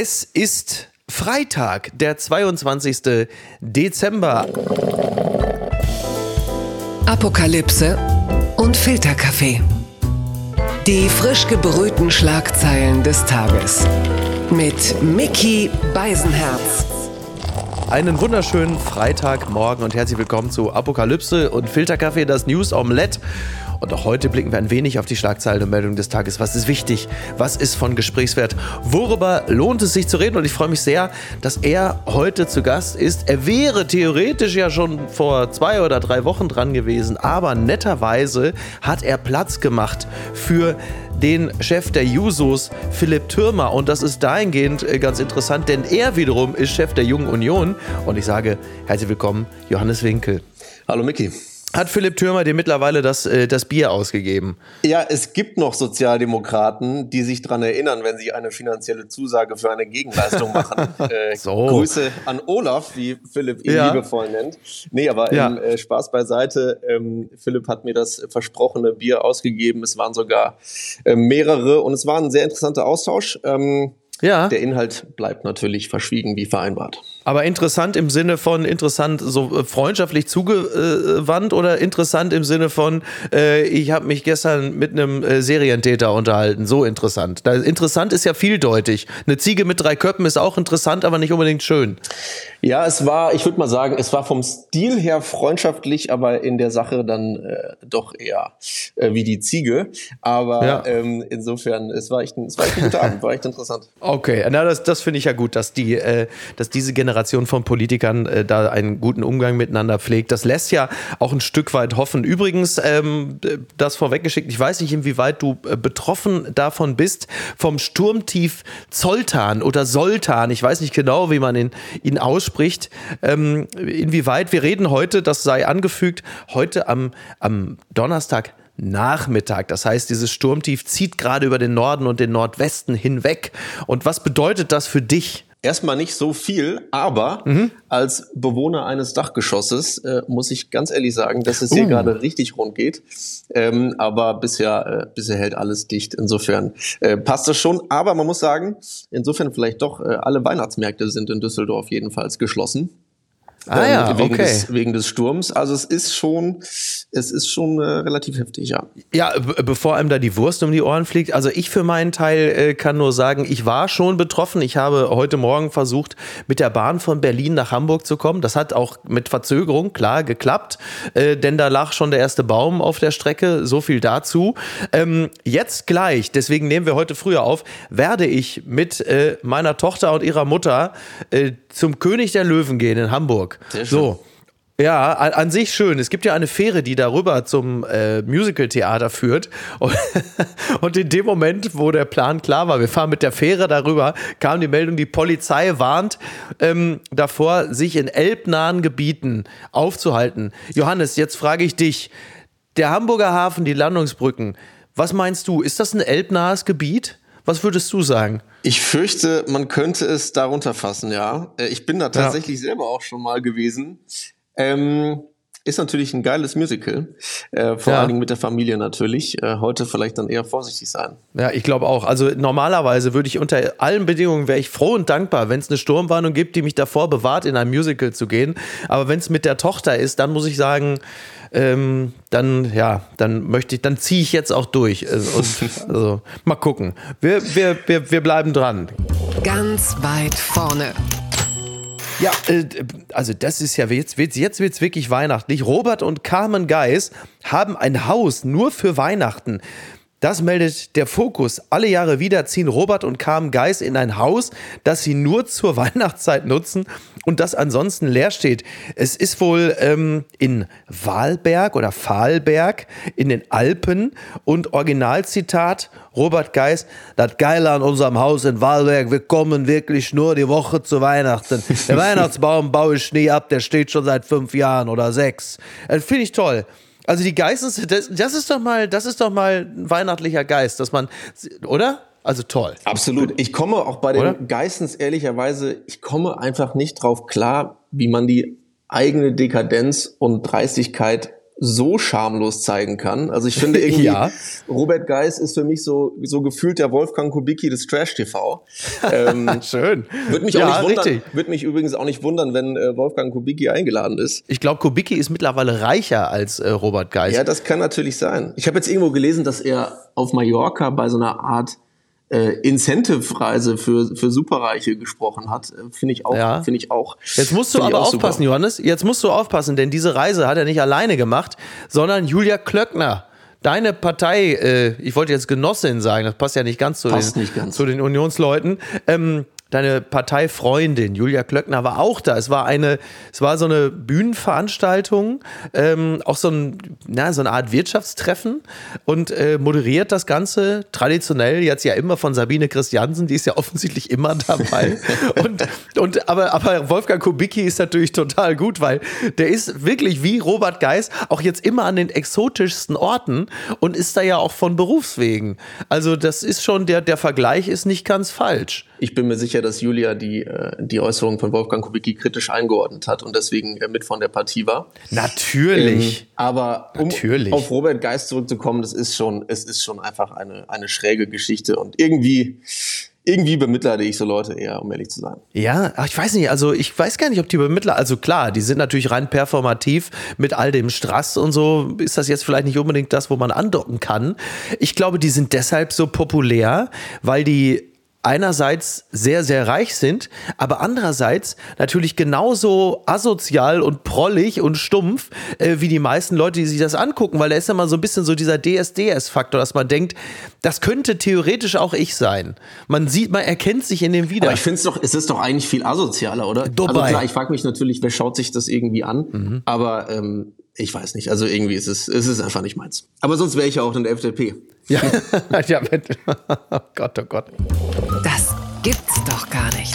Es ist Freitag, der 22. Dezember. Apokalypse und Filterkaffee. Die frisch gebrühten Schlagzeilen des Tages. Mit Mickey Beisenherz. Einen wunderschönen Freitagmorgen und herzlich willkommen zu Apokalypse und Filterkaffee, das News Omelette. Und auch heute blicken wir ein wenig auf die Schlagzeilen und Meldungen des Tages. Was ist wichtig? Was ist von Gesprächswert? Worüber lohnt es sich zu reden? Und ich freue mich sehr, dass er heute zu Gast ist. Er wäre theoretisch ja schon vor zwei oder drei Wochen dran gewesen, aber netterweise hat er Platz gemacht für den Chef der Jusos, Philipp Türmer. Und das ist dahingehend äh, ganz interessant, denn er wiederum ist Chef der Jungen Union. Und ich sage herzlich willkommen, Johannes Winkel. Hallo Micky. Hat Philipp Thürmer dir mittlerweile das, äh, das Bier ausgegeben? Ja, es gibt noch Sozialdemokraten, die sich daran erinnern, wenn sie eine finanzielle Zusage für eine Gegenleistung machen. Äh, so. Grüße an Olaf, wie Philipp ihn ja. liebevoll nennt. Nee, aber ja. im, äh, Spaß beiseite. Ähm, Philipp hat mir das versprochene Bier ausgegeben. Es waren sogar äh, mehrere und es war ein sehr interessanter Austausch. Ähm, ja. Der Inhalt bleibt natürlich verschwiegen wie vereinbart. Aber interessant im Sinne von interessant so äh, freundschaftlich zugewandt oder interessant im Sinne von äh, ich habe mich gestern mit einem äh, Serientäter unterhalten. So interessant. Da, interessant ist ja vieldeutig. Eine Ziege mit drei Köpfen ist auch interessant, aber nicht unbedingt schön. Ja, es war, ich würde mal sagen, es war vom Stil her freundschaftlich, aber in der Sache dann äh, doch eher äh, wie die Ziege. Aber ja. ähm, insofern, es war echt ein, es war echt ein guter Abend, war echt interessant. Okay, na das, das finde ich ja gut, dass die, äh, dass diese Generation von Politikern äh, da einen guten Umgang miteinander pflegt. Das lässt ja auch ein Stück weit hoffen. Übrigens, ähm, das vorweggeschickt, ich weiß nicht, inwieweit du äh, betroffen davon bist, vom Sturmtief Zoltan oder Soltan, ich weiß nicht genau, wie man ihn, ihn ausspricht, ähm, inwieweit wir reden heute, das sei angefügt, heute am, am Donnerstag Nachmittag. Das heißt, dieses Sturmtief zieht gerade über den Norden und den Nordwesten hinweg. Und was bedeutet das für dich? Erstmal nicht so viel, aber mhm. als Bewohner eines Dachgeschosses äh, muss ich ganz ehrlich sagen, dass es hier uh. gerade richtig rund geht. Ähm, aber bisher, äh, bisher hält alles dicht. Insofern äh, passt das schon. Aber man muss sagen, insofern vielleicht doch, äh, alle Weihnachtsmärkte sind in Düsseldorf jedenfalls geschlossen. Ah ähm, ja, wegen, okay. des, wegen des Sturms. Also es ist schon, es ist schon äh, relativ heftig, ja. Ja, bevor einem da die Wurst um die Ohren fliegt. Also ich für meinen Teil äh, kann nur sagen, ich war schon betroffen. Ich habe heute Morgen versucht, mit der Bahn von Berlin nach Hamburg zu kommen. Das hat auch mit Verzögerung klar geklappt, äh, denn da lag schon der erste Baum auf der Strecke. So viel dazu. Ähm, jetzt gleich, deswegen nehmen wir heute früher auf, werde ich mit äh, meiner Tochter und ihrer Mutter äh, zum König der Löwen gehen in Hamburg. Sehr schön. So. Ja, an, an, sich schön. Es gibt ja eine Fähre, die darüber zum äh, Musical-Theater führt. Und, und, in dem Moment, wo der Plan klar war, wir fahren mit der Fähre darüber, kam die Meldung, die Polizei warnt ähm, davor, sich in elbnahen Gebieten aufzuhalten. Johannes, jetzt frage ich dich, der Hamburger Hafen, die Landungsbrücken, was meinst du, ist das ein elbnahes Gebiet? Was würdest du sagen? Ich fürchte, man könnte es darunter fassen, ja. Äh, ich bin da tatsächlich ja. selber auch schon mal gewesen. Ähm, ist natürlich ein geiles Musical, äh, vor ja. allen Dingen mit der Familie natürlich. Äh, heute vielleicht dann eher vorsichtig sein. Ja, ich glaube auch. Also normalerweise würde ich unter allen Bedingungen wäre ich froh und dankbar, wenn es eine Sturmwarnung gibt, die mich davor bewahrt, in ein Musical zu gehen. Aber wenn es mit der Tochter ist, dann muss ich sagen, ähm, dann ja, dann möchte ich, dann ziehe ich jetzt auch durch. Äh, und, also mal gucken. Wir, wir, wir, wir bleiben dran. Ganz weit vorne. Ja, äh, also das ist ja jetzt wird's jetzt wird's wirklich weihnachtlich. Robert und Carmen Geis haben ein Haus nur für Weihnachten. Das meldet der Fokus. Alle Jahre wieder ziehen Robert und Carmen Geis in ein Haus, das sie nur zur Weihnachtszeit nutzen und das ansonsten leer steht. Es ist wohl ähm, in Wahlberg oder Fahlberg in den Alpen und Originalzitat Robert Geis, das Geile an unserem Haus in Wahlberg, wir kommen wirklich nur die Woche zu Weihnachten. Der Weihnachtsbaum baue ich nie ab, der steht schon seit fünf Jahren oder sechs. Das finde ich toll. Also die Geistes, das, das ist doch mal, das ist doch mal ein weihnachtlicher Geist, dass man, oder? Also toll. Absolut. Ich komme auch bei den oder? Geistens ehrlicherweise, ich komme einfach nicht drauf klar, wie man die eigene Dekadenz und Dreistigkeit so schamlos zeigen kann. Also ich finde irgendwie, ja. Robert Geis ist für mich so, so gefühlt der Wolfgang Kubicki des Trash-TV. Ähm, Schön. Würde mich, ja, auch nicht wundern, würde mich übrigens auch nicht wundern, wenn äh, Wolfgang Kubicki eingeladen ist. Ich glaube, Kubicki ist mittlerweile reicher als äh, Robert Geis. Ja, das kann natürlich sein. Ich habe jetzt irgendwo gelesen, dass er auf Mallorca bei so einer Art äh, Incentive-Reise für, für Superreiche gesprochen hat, äh, finde ich auch, ja. finde ich auch. Jetzt musst du aber aufpassen, super. Johannes. Jetzt musst du aufpassen, denn diese Reise hat er nicht alleine gemacht, sondern Julia Klöckner. Deine Partei, äh, ich wollte jetzt Genossin sagen, das passt ja nicht ganz zu, den, nicht ganz. zu den Unionsleuten. Ähm, deine Parteifreundin Julia Klöckner war auch da. Es war eine, es war so eine Bühnenveranstaltung, ähm, auch so, ein, na, so eine Art Wirtschaftstreffen und äh, moderiert das Ganze traditionell jetzt ja immer von Sabine Christiansen, die ist ja offensichtlich immer dabei. und, und aber, aber Wolfgang Kubicki ist natürlich total gut, weil der ist wirklich wie Robert Geis auch jetzt immer an den exotischsten Orten und ist da ja auch von Berufswegen. Also das ist schon, der, der Vergleich ist nicht ganz falsch. Ich bin mir sicher, dass Julia die, äh, die Äußerung von Wolfgang Kubicki kritisch eingeordnet hat und deswegen äh, mit von der Partie war. Natürlich. Ähm, aber um Natürlich. auf Robert Geist zurückzukommen, das ist schon, es ist schon einfach eine, eine schräge Geschichte und irgendwie, irgendwie bemitleide ich so Leute eher, um ehrlich zu sein. Ja, ich weiß nicht, also ich weiß gar nicht, ob die bemittler, also klar, die sind natürlich rein performativ mit all dem Strass und so, ist das jetzt vielleicht nicht unbedingt das, wo man andocken kann. Ich glaube, die sind deshalb so populär, weil die einerseits sehr, sehr reich sind, aber andererseits natürlich genauso asozial und prollig und stumpf äh, wie die meisten Leute, die sich das angucken, weil da ist ja mal so ein bisschen so dieser DSDS-Faktor, dass man denkt, das könnte theoretisch auch ich sein. Man sieht, man erkennt sich in dem wieder. Aber ich finde es doch, es ist doch eigentlich viel asozialer, oder? Dubai. Also klar, ich frage mich natürlich, wer schaut sich das irgendwie an, mhm. aber ähm, ich weiß nicht. Also irgendwie ist es, ist es einfach nicht meins. Aber sonst wäre ich ja auch in der FDP. Ja, ja bitte. Oh Gott, oh Gott. Das gibt's doch gar nicht.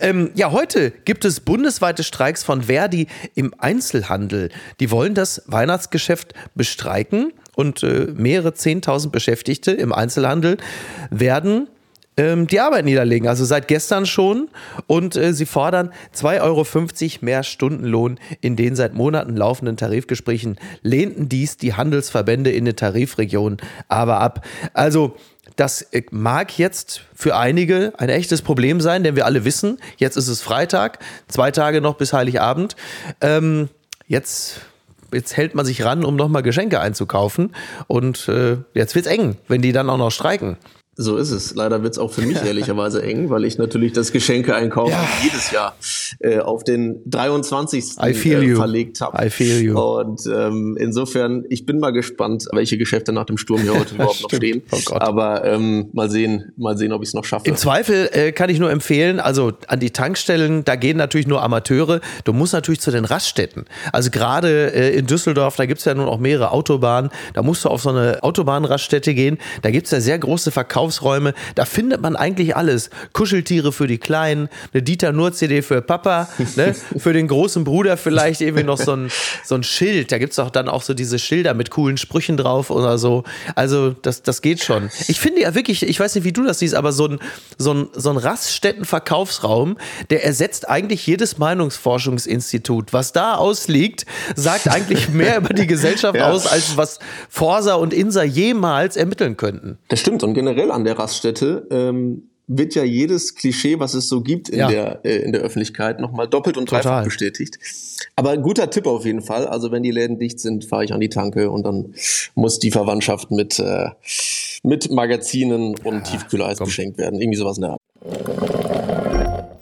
Ähm, ja, heute gibt es bundesweite Streiks von Verdi im Einzelhandel. Die wollen das Weihnachtsgeschäft bestreiken und äh, mehrere Zehntausend Beschäftigte im Einzelhandel werden ähm, die Arbeit niederlegen. Also seit gestern schon. Und äh, sie fordern 2,50 Euro mehr Stundenlohn in den seit Monaten laufenden Tarifgesprächen. Lehnten dies die Handelsverbände in den Tarifregionen aber ab. Also das äh, mag jetzt für einige ein echtes Problem sein, denn wir alle wissen, jetzt ist es Freitag, zwei Tage noch bis Heiligabend. Ähm, jetzt jetzt hält man sich ran, um nochmal Geschenke einzukaufen. Und äh, jetzt es eng, wenn die dann auch noch streiken. So ist es. Leider wird es auch für mich ehrlicherweise eng, weil ich natürlich das Geschenke-Einkaufen ja. jedes Jahr äh, auf den 23. I feel äh, verlegt habe. I feel you. Und ähm, insofern, ich bin mal gespannt, welche Geschäfte nach dem Sturm hier heute überhaupt noch stehen. Oh. Aber ähm, mal sehen, mal sehen, ob ich es noch schaffe. Im Zweifel äh, kann ich nur empfehlen, also an die Tankstellen, da gehen natürlich nur Amateure. Du musst natürlich zu den Raststätten. Also gerade äh, in Düsseldorf, da gibt es ja nun auch mehrere Autobahnen. Da musst du auf so eine Autobahnraststätte gehen. Da gibt es ja sehr große Verkaufs Verkaufsräume. Da findet man eigentlich alles. Kuscheltiere für die Kleinen, eine Dieter Nur-CD für Papa, ne? für den großen Bruder vielleicht irgendwie noch so ein, so ein Schild. Da gibt es auch dann auch so diese Schilder mit coolen Sprüchen drauf oder so. Also das, das geht schon. Ich finde ja wirklich, ich weiß nicht, wie du das siehst, aber so ein, so ein, so ein Raststätten-Verkaufsraum, der ersetzt eigentlich jedes Meinungsforschungsinstitut. Was da ausliegt, sagt eigentlich mehr über die Gesellschaft ja. aus, als was Forsa und Insa jemals ermitteln könnten. Das stimmt und generell an der Raststätte ähm, wird ja jedes Klischee, was es so gibt in, ja. der, äh, in der Öffentlichkeit, nochmal doppelt und dreifach Total. bestätigt. Aber guter Tipp auf jeden Fall. Also wenn die Läden dicht sind, fahre ich an die Tanke und dann muss die Verwandtschaft mit, äh, mit Magazinen und ja, Tiefkühleis komm. beschenkt werden. Irgendwie sowas in der Art.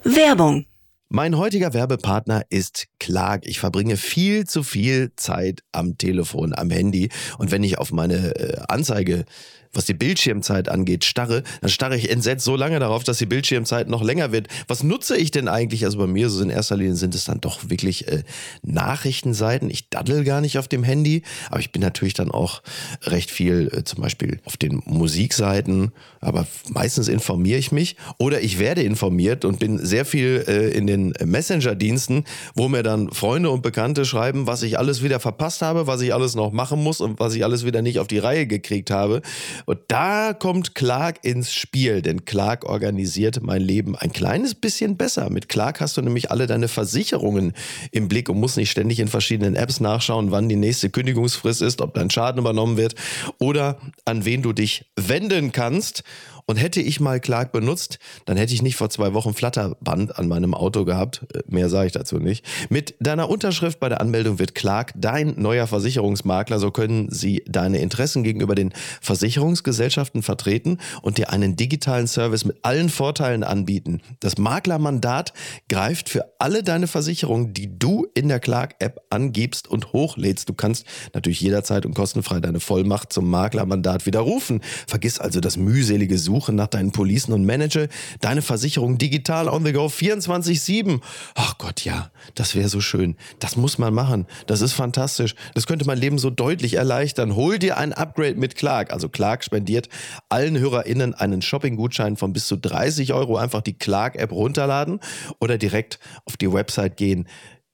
Werbung. Mein heutiger Werbepartner ist Clark. Ich verbringe viel zu viel Zeit am Telefon, am Handy. Und wenn ich auf meine äh, Anzeige was die Bildschirmzeit angeht, starre, dann starre ich entsetzt so lange darauf, dass die Bildschirmzeit noch länger wird. Was nutze ich denn eigentlich? Also bei mir so in erster Linie sind es dann doch wirklich äh, Nachrichtenseiten. Ich daddel gar nicht auf dem Handy, aber ich bin natürlich dann auch recht viel äh, zum Beispiel auf den Musikseiten, aber meistens informiere ich mich oder ich werde informiert und bin sehr viel äh, in den Messenger-Diensten, wo mir dann Freunde und Bekannte schreiben, was ich alles wieder verpasst habe, was ich alles noch machen muss und was ich alles wieder nicht auf die Reihe gekriegt habe. Und da kommt Clark ins Spiel, denn Clark organisiert mein Leben ein kleines bisschen besser. Mit Clark hast du nämlich alle deine Versicherungen im Blick und musst nicht ständig in verschiedenen Apps nachschauen, wann die nächste Kündigungsfrist ist, ob dein Schaden übernommen wird oder an wen du dich wenden kannst. Und hätte ich mal Clark benutzt, dann hätte ich nicht vor zwei Wochen Flatterband an meinem Auto gehabt. Äh, mehr sage ich dazu nicht. Mit deiner Unterschrift bei der Anmeldung wird Clark dein neuer Versicherungsmakler. So können sie deine Interessen gegenüber den Versicherungsgesellschaften vertreten und dir einen digitalen Service mit allen Vorteilen anbieten. Das Maklermandat greift für alle deine Versicherungen, die du in der Clark-App angibst und hochlädst. Du kannst natürlich jederzeit und kostenfrei deine Vollmacht zum Maklermandat widerrufen. Vergiss also das mühselige Suchen Suche nach deinen Policen und manage deine Versicherung digital on the go 24-7. Ach Gott, ja, das wäre so schön. Das muss man machen. Das ist fantastisch. Das könnte mein Leben so deutlich erleichtern. Hol dir ein Upgrade mit Clark. Also Clark spendiert allen HörerInnen einen Shopping-Gutschein von bis zu 30 Euro. Einfach die Clark-App runterladen oder direkt auf die Website gehen.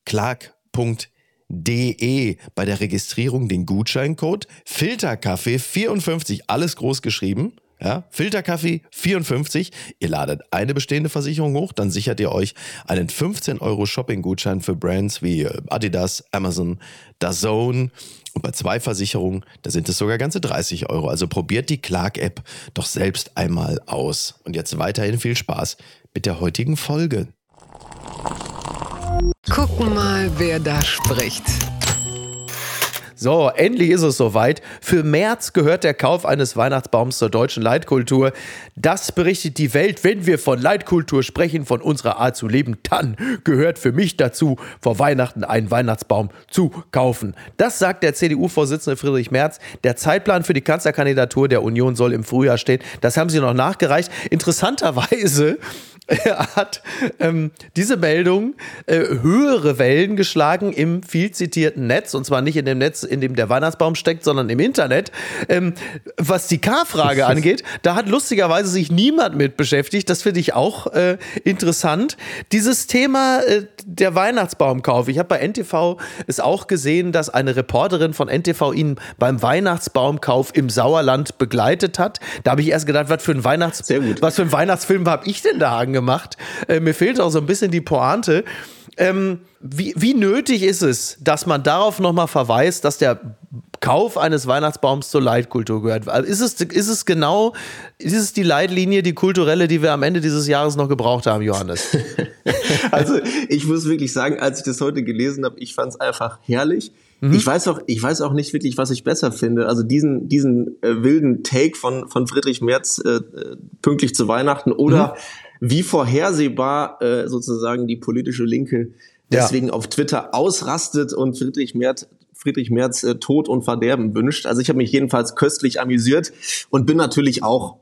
Clark.de bei der Registrierung den Gutscheincode Filterkaffee 54 alles groß geschrieben ja, Filterkaffee 54. Ihr ladet eine bestehende Versicherung hoch, dann sichert ihr euch einen 15 Euro Shopping-Gutschein für Brands wie äh, Adidas, Amazon, DAZN. Und bei zwei Versicherungen, da sind es sogar ganze 30 Euro. Also probiert die Clark-App doch selbst einmal aus. Und jetzt weiterhin viel Spaß mit der heutigen Folge. Gucken mal, wer da spricht. So, endlich ist es soweit. Für März gehört der Kauf eines Weihnachtsbaums zur deutschen Leitkultur. Das berichtet die Welt. Wenn wir von Leitkultur sprechen, von unserer Art zu leben, dann gehört für mich dazu, vor Weihnachten einen Weihnachtsbaum zu kaufen. Das sagt der CDU-Vorsitzende Friedrich Merz. Der Zeitplan für die Kanzlerkandidatur der Union soll im Frühjahr stehen. Das haben sie noch nachgereicht. Interessanterweise hat ähm, diese Meldung äh, höhere Wellen geschlagen im viel zitierten Netz und zwar nicht in dem Netz, in dem der Weihnachtsbaum steckt, sondern im Internet. Ähm, was die K-Frage angeht, da hat lustigerweise sich niemand mit beschäftigt. Das finde ich auch äh, interessant. Dieses Thema äh, der Weihnachtsbaumkauf. Ich habe bei NTV es auch gesehen, dass eine Reporterin von NTV ihn beim Weihnachtsbaumkauf im Sauerland begleitet hat. Da habe ich erst gedacht, was für ein Weihnachts was für ein Weihnachtsfilm habe ich denn da gemacht. Äh, mir fehlt auch so ein bisschen die Pointe. Ähm, wie, wie nötig ist es, dass man darauf nochmal verweist, dass der Kauf eines Weihnachtsbaums zur Leitkultur gehört? Also ist es, ist es genau, ist es die Leitlinie, die kulturelle, die wir am Ende dieses Jahres noch gebraucht haben, Johannes? also ich muss wirklich sagen, als ich das heute gelesen habe, ich fand es einfach herrlich. Mhm. Ich weiß auch, ich weiß auch nicht wirklich, was ich besser finde. Also diesen, diesen äh, wilden Take von, von Friedrich Merz äh, äh pünktlich zu Weihnachten oder mhm wie vorhersehbar äh, sozusagen die politische Linke deswegen ja. auf Twitter ausrastet und Friedrich Merz Friedrich Merz äh, Tod und Verderben wünscht. Also ich habe mich jedenfalls köstlich amüsiert und bin natürlich auch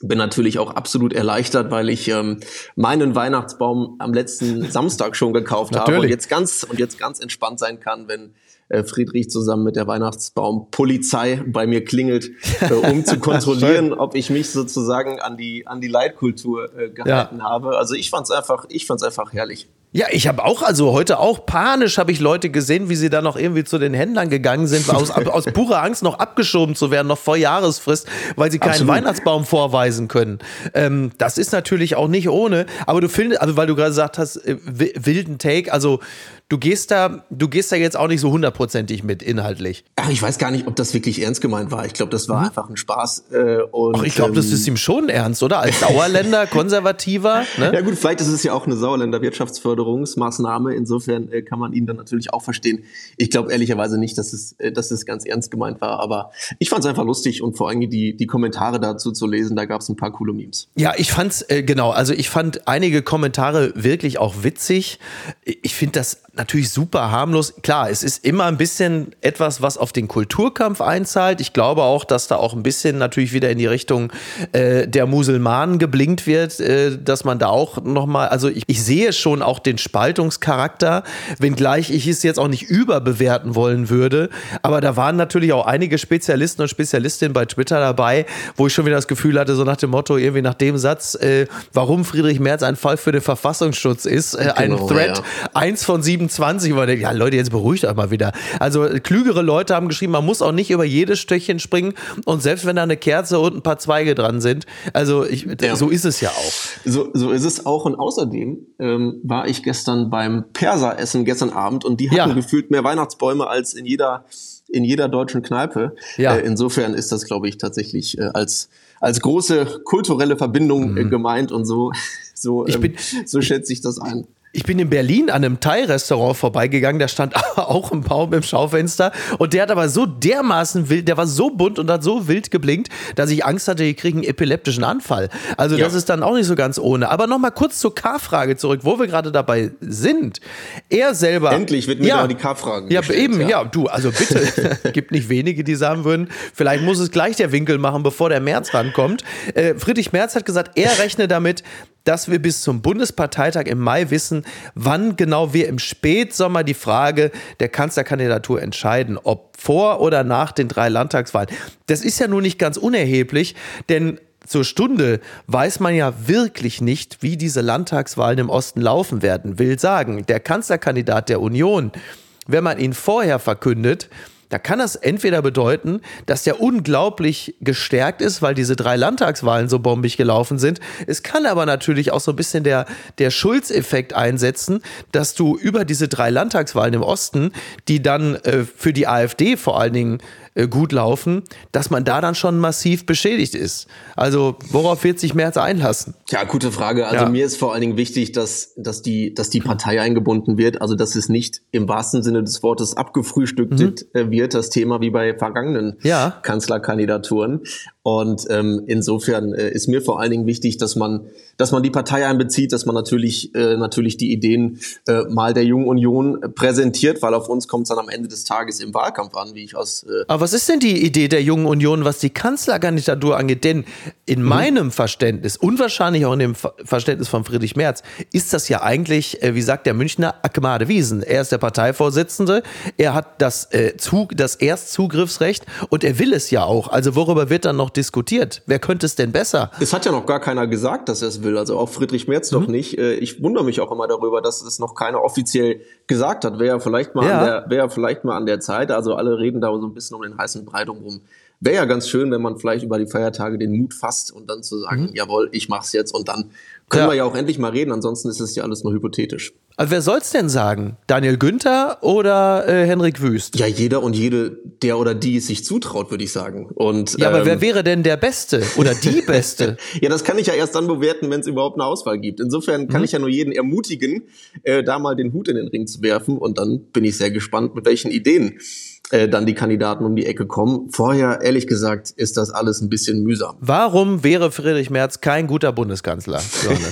bin natürlich auch absolut erleichtert, weil ich ähm, meinen Weihnachtsbaum am letzten Samstag schon gekauft habe und jetzt ganz und jetzt ganz entspannt sein kann, wenn äh, Friedrich zusammen mit der Weihnachtsbaumpolizei bei mir klingelt, äh, um zu kontrollieren, ob ich mich sozusagen an die an die Leitkultur äh, gehalten ja. habe. Also ich fand's einfach, ich fand's einfach herrlich. Ja, ich habe auch, also heute auch panisch habe ich Leute gesehen, wie sie da noch irgendwie zu den Händlern gegangen sind, aus, aus purer Angst noch abgeschoben zu werden, noch vor Jahresfrist, weil sie keinen Absolut. Weihnachtsbaum vorweisen können. Ähm, das ist natürlich auch nicht ohne, aber du findest, also weil du gerade gesagt hast, äh, wilden Take, also du gehst da, du gehst da jetzt auch nicht so hundertprozentig mit inhaltlich. Ach, ich weiß gar nicht, ob das wirklich ernst gemeint war. Ich glaube, das war mhm. einfach ein Spaß. Äh, und, Ach, ich glaube, ähm, das ist ihm schon ernst, oder? Als Sauerländer, Konservativer. Ne? Ja gut, vielleicht ist es ja auch eine Sauerländer Wirtschaftsförderungsmaßnahme. Insofern äh, kann man ihn dann natürlich auch verstehen. Ich glaube ehrlicherweise nicht, dass es, äh, dass es ganz ernst gemeint war. Aber ich fand es einfach lustig und vor allem die, die Kommentare dazu zu lesen, da gab es ein paar coole Memes. Ja, ich fand's, äh, genau, also ich fand einige Kommentare wirklich auch witzig. Ich finde das natürlich super harmlos. Klar, es ist immer ein bisschen etwas, was auf den Kulturkampf einzahlt. Ich glaube auch, dass da auch ein bisschen natürlich wieder in die Richtung äh, der Musulmanen geblinkt wird, äh, dass man da auch nochmal, also ich, ich sehe schon auch den Spaltungscharakter, wenngleich ich es jetzt auch nicht überbewerten wollen würde. Aber da waren natürlich auch einige Spezialisten und Spezialistinnen bei Twitter dabei, wo ich schon wieder das Gefühl hatte, so nach dem Motto, irgendwie nach dem Satz, äh, warum Friedrich Merz ein Fall für den Verfassungsschutz ist, äh, genau, ein Thread, ja. eins von sieben 28, wo denkt, ja Leute, jetzt beruhigt euch mal wieder. Also klügere Leute haben geschrieben, man muss auch nicht über jedes Stöckchen springen und selbst wenn da eine Kerze und ein paar Zweige dran sind, also ich, ja. so ist es ja auch. So, so ist es auch und außerdem ähm, war ich gestern beim Perser-Essen gestern Abend und die hatten ja. gefühlt mehr Weihnachtsbäume als in jeder in jeder deutschen Kneipe. Ja. Äh, insofern ist das, glaube ich, tatsächlich äh, als als große kulturelle Verbindung äh, mhm. gemeint und so so, ähm, bin, so schätze ich das ein. Ich bin in Berlin an einem Thai-Restaurant vorbeigegangen, da stand auch ein Baum im Schaufenster und der hat aber so dermaßen wild, der war so bunt und hat so wild geblinkt, dass ich Angst hatte, ich kriege einen epileptischen Anfall. Also ja. das ist dann auch nicht so ganz ohne. Aber nochmal kurz zur K-Frage zurück, wo wir gerade dabei sind. Er selber. Endlich wird mir ja, die K-Fragen Ja, gestellt, eben, ja. ja, du, also bitte, gibt nicht wenige, die sagen würden, vielleicht muss es gleich der Winkel machen, bevor der März rankommt. Äh, Friedrich Merz hat gesagt, er rechne damit, dass wir bis zum Bundesparteitag im Mai wissen, wann genau wir im Spätsommer die Frage der Kanzlerkandidatur entscheiden, ob vor oder nach den drei Landtagswahlen. Das ist ja nun nicht ganz unerheblich, denn zur Stunde weiß man ja wirklich nicht, wie diese Landtagswahlen im Osten laufen werden. Will sagen, der Kanzlerkandidat der Union, wenn man ihn vorher verkündet, da kann das entweder bedeuten, dass der unglaublich gestärkt ist, weil diese drei Landtagswahlen so bombig gelaufen sind. Es kann aber natürlich auch so ein bisschen der, der Schulzeffekt einsetzen, dass du über diese drei Landtagswahlen im Osten, die dann äh, für die AfD vor allen Dingen gut laufen, dass man da dann schon massiv beschädigt ist. Also worauf wird sich Merz einlassen? Ja, gute Frage. Also ja. mir ist vor allen Dingen wichtig, dass, dass, die, dass die Partei eingebunden wird, also dass es nicht im wahrsten Sinne des Wortes abgefrühstückt mhm. Äh, wird, das Thema wie bei vergangenen ja. Kanzlerkandidaturen. Und ähm, insofern äh, ist mir vor allen Dingen wichtig, dass man, dass man die Partei einbezieht, dass man natürlich, äh, natürlich die Ideen äh, mal der Jungen Union präsentiert, weil auf uns kommt es dann am Ende des Tages im Wahlkampf an, wie ich aus. Äh Aber was ist denn die Idee der Jungen Union, was die Kanzlerkandidatur angeht? Denn in mhm. meinem Verständnis, unwahrscheinlich auch in dem Verständnis von Friedrich Merz, ist das ja eigentlich, äh, wie sagt der Münchner, Akmade Wiesen. Er ist der Parteivorsitzende, er hat das, äh, Zug, das Erstzugriffsrecht und er will es ja auch. Also worüber wird dann noch diskutiert. Wer könnte es denn besser? Es hat ja noch gar keiner gesagt, dass er es will. Also auch Friedrich Merz mhm. doch nicht. Äh, ich wundere mich auch immer darüber, dass es noch keiner offiziell gesagt hat. Wäre ja vielleicht mal ja. an der, wäre vielleicht mal an der Zeit. Also alle reden da so ein bisschen um den heißen Brei rum. Wäre ja ganz schön, wenn man vielleicht über die Feiertage den Mut fasst und dann zu sagen, mhm. jawohl, ich mach's jetzt und dann können ja. wir ja auch endlich mal reden, ansonsten ist es ja alles nur hypothetisch. Also wer soll's denn sagen? Daniel Günther oder äh, Henrik Wüst? Ja, jeder und jede, der oder die es sich zutraut, würde ich sagen. Und, ja, aber wer ähm, wäre denn der Beste oder die Beste? ja, das kann ich ja erst dann bewerten, wenn es überhaupt eine Auswahl gibt. Insofern kann mhm. ich ja nur jeden ermutigen, äh, da mal den Hut in den Ring zu werfen und dann bin ich sehr gespannt, mit welchen Ideen äh, dann die Kandidaten um die Ecke kommen. Vorher, ehrlich gesagt, ist das alles ein bisschen mühsam. Warum wäre Friedrich Merz kein guter Bundeskanzler,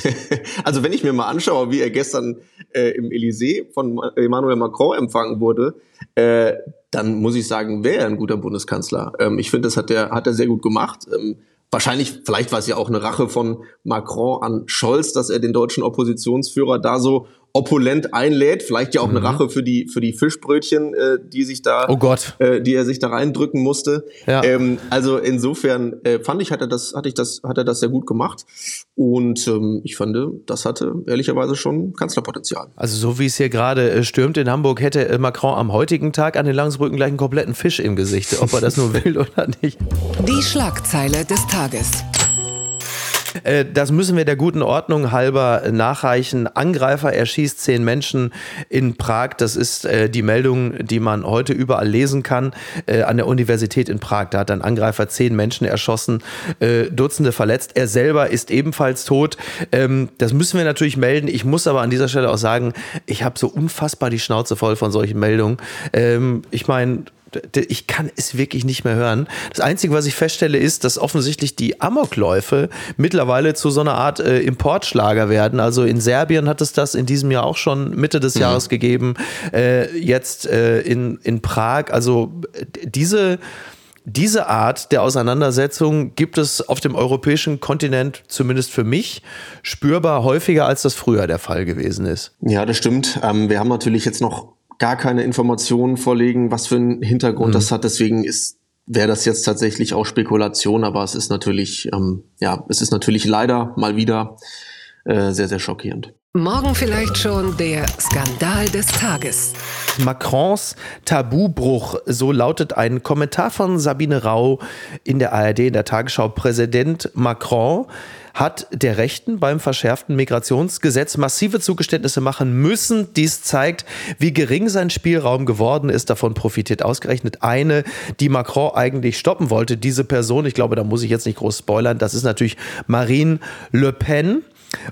also wenn ich mir mal anschaue, wie er gestern äh, im Elysée von Emmanuel Macron empfangen wurde, äh, dann muss ich sagen, wäre er ein guter Bundeskanzler. Ähm, ich finde, das hat er, hat er sehr gut gemacht. Ähm, wahrscheinlich, vielleicht war es ja auch eine Rache von Macron an Scholz, dass er den deutschen Oppositionsführer da so opulent einlädt, vielleicht ja auch mhm. eine Rache für die für die Fischbrötchen, äh, die sich da, oh Gott, äh, die er sich da reindrücken musste. Ja. Ähm, also insofern äh, fand ich hat er das hatte ich das hat er das sehr gut gemacht und ähm, ich fand das hatte ehrlicherweise schon Kanzlerpotenzial. Also so wie es hier gerade äh, stürmt in Hamburg hätte äh, Macron am heutigen Tag an den Langsbrücken gleich einen kompletten Fisch im Gesicht, ob er das nur will oder nicht. Die Schlagzeile des Tages. Äh, das müssen wir der guten Ordnung halber nachreichen. Angreifer erschießt zehn Menschen in Prag. Das ist äh, die Meldung, die man heute überall lesen kann. Äh, an der Universität in Prag. Da hat ein Angreifer zehn Menschen erschossen, Dutzende verletzt. Er selber ist ebenfalls tot. Ähm, das müssen wir natürlich melden. Ich muss aber an dieser Stelle auch sagen, ich habe so unfassbar die Schnauze voll von solchen Meldungen. Ähm, ich meine, ich kann es wirklich nicht mehr hören. Das Einzige, was ich feststelle, ist, dass offensichtlich die Amokläufe mittlerweile zu so einer Art äh, Importschlager werden. Also in Serbien hat es das in diesem Jahr auch schon Mitte des mhm. Jahres gegeben. Äh, jetzt äh, in, in Prag. Also diese diese Art der Auseinandersetzung gibt es auf dem europäischen Kontinent, zumindest für mich, spürbar häufiger, als das früher der Fall gewesen ist. Ja, das stimmt. Ähm, wir haben natürlich jetzt noch gar keine Informationen vorlegen, was für einen Hintergrund mhm. das hat. Deswegen ist wäre das jetzt tatsächlich auch Spekulation, aber es ist natürlich, ähm, ja, es ist natürlich leider mal wieder äh, sehr, sehr schockierend. Morgen vielleicht schon der Skandal des Tages. Macrons Tabubruch, so lautet ein Kommentar von Sabine Rau in der ARD in der Tagesschau. Präsident Macron hat der Rechten beim verschärften Migrationsgesetz massive Zugeständnisse machen müssen. Dies zeigt, wie gering sein Spielraum geworden ist. Davon profitiert ausgerechnet eine, die Macron eigentlich stoppen wollte. Diese Person, ich glaube, da muss ich jetzt nicht groß spoilern, das ist natürlich Marine Le Pen.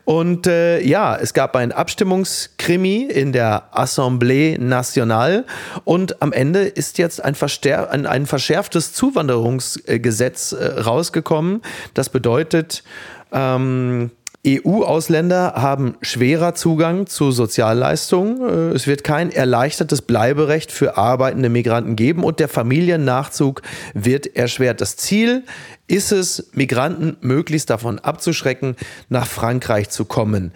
Und äh, ja, es gab ein Abstimmungskrimi in der Assemblée Nationale und am Ende ist jetzt ein, ein, ein verschärftes Zuwanderungsgesetz äh, rausgekommen. Das bedeutet, ähm, EU-Ausländer haben schwerer Zugang zu Sozialleistungen. Äh, es wird kein erleichtertes Bleiberecht für arbeitende Migranten geben und der Familiennachzug wird erschwert. Das Ziel ist es, Migranten möglichst davon abzuschrecken, nach Frankreich zu kommen.